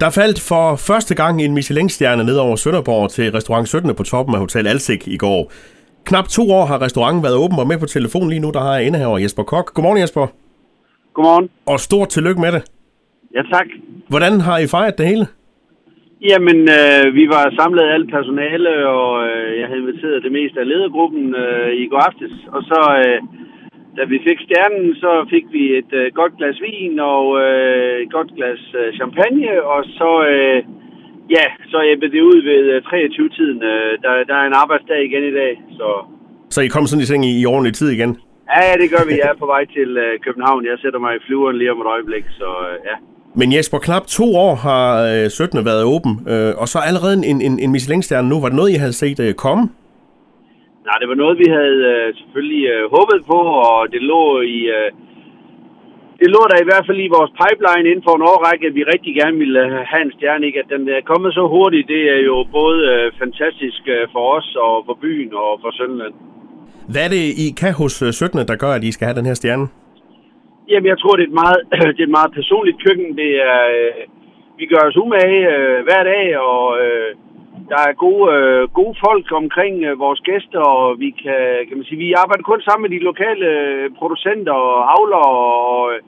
Der faldt for første gang en Michelin-stjerne ned over Sønderborg til restaurant 17. på toppen af Hotel Alsik i går. Knap to år har restauranten været åben og med på telefon lige nu, der har jeg indehaver Jesper Kok. Godmorgen Jesper. Godmorgen. Og stort tillykke med det. Ja, tak. Hvordan har I fejret det hele? Jamen, øh, vi var samlet alt personale, og øh, jeg havde inviteret det meste af ledergruppen øh, i går aftes. Og så, øh, da vi fik stjernen, så fik vi et øh, godt glas vin og øh, et godt glas øh, champagne, og så, øh, ja, så æbbede det ud ved øh, 23-tiden. Øh, der, der er en arbejdsdag igen i dag, så... Så I kom sådan i seng i, i ordentlig tid igen? Ja, ja, det gør vi. Jeg er på vej til øh, København. Jeg sætter mig i flyveren lige om et øjeblik, så øh, ja. Men Jesper, knap to år har øh, 17. været åben, øh, og så allerede en, en, en Michelin-stjerne nu. Var det noget, I havde set øh, komme? Nej, det var noget, vi havde øh, selvfølgelig øh, håbet på, og det lå i... Øh, det lå der i hvert fald i vores pipeline inden for en årrække, at vi rigtig gerne ville øh, have en stjerne. Ikke? At den er kommet så hurtigt, det er jo både øh, fantastisk øh, for os og for byen og for Sønderland. Hvad er det, I kan hos øh, 17. der gør, at I skal have den her stjerne? Jamen, jeg tror, det er et meget, det er et meget personligt køkken. Det er, øh, vi gør os umage øh, hver dag, og øh, der er gode, øh, gode folk omkring øh, vores gæster, og vi kan, kan man sige, vi arbejder kun sammen med de lokale øh, producenter og avler, og øh,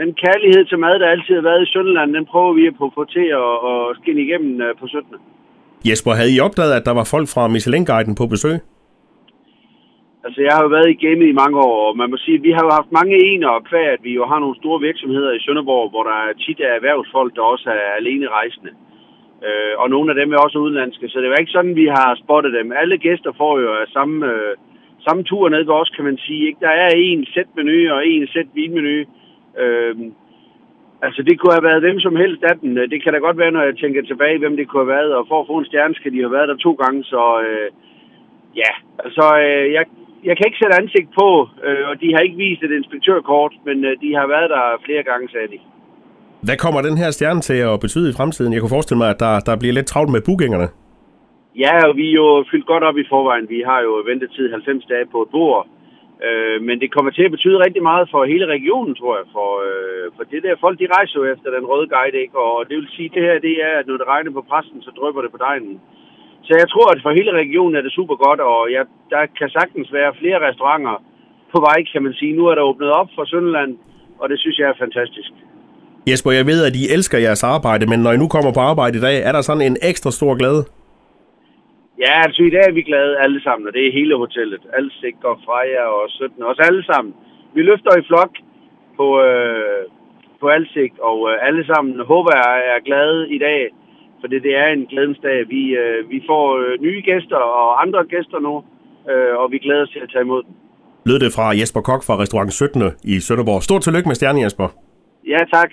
den kærlighed til mad, der altid har været i Sønderland, den prøver vi at få til at, at skinne igennem øh, på 17. Jesper, havde I opdaget, at der var folk fra Michelin-guiden på besøg? Altså, jeg har jo været i gamet i mange år, og man må sige, at vi har jo haft mange ener, og kvæg, at vi jo har nogle store virksomheder i Sønderborg, hvor der tit er erhvervsfolk, der også er alene rejsende. Øh, og nogle af dem er også udenlandske, så det er ikke sådan, vi har spottet dem. Alle gæster får jo øh, samme, øh, samme tur ned ved os, kan man sige. Ikke? Der er en sæt menu og en sæt vinmenu. Øh, altså, det kunne have været hvem som helst af dem. Det kan da godt være, når jeg tænker tilbage, hvem det kunne have været. Og for at få en stjerne, skal de have været der to gange, så... Øh, Ja, altså øh, jeg, jeg kan ikke sætte ansigt på, øh, og de har ikke vist et inspektørkort, men øh, de har været der flere gange, sagde de. Hvad kommer den her stjerne til at betyde i fremtiden? Jeg kunne forestille mig, at der, der bliver lidt travlt med bookingerne. Ja, og vi er jo fyldt godt op i forvejen. Vi har jo ventetid 90 dage på et bord. Øh, men det kommer til at betyde rigtig meget for hele regionen, tror jeg. For, øh, for det der folk, de rejser jo efter den røde guide, ikke? Og det vil sige, det her, det er, at når det regner på præsten, så drøber det på dejen. Så jeg tror, at for hele regionen er det super godt, og ja, der kan sagtens være flere restauranter på vej, kan man sige. Nu er der åbnet op for Sønderland, og det synes jeg er fantastisk. Jesper, jeg ved, at I elsker jeres arbejde, men når I nu kommer på arbejde i dag, er der sådan en ekstra stor glæde? Ja, altså i dag er vi glade alle sammen, og det er hele hotellet. Alsik og Freja og 17, os alle sammen. Vi løfter i flok på, øh, på Alsik, og øh, alle sammen håber jeg er glade i dag, for det, det er en glædens dag. Vi, øh, vi får øh, nye gæster og andre gæster nu, øh, og vi glæder os til at tage imod dem. Lød det fra Jesper Kok fra restaurant 17. i Sønderborg. Stort tillykke med stjernen, Jesper. Ja, tak.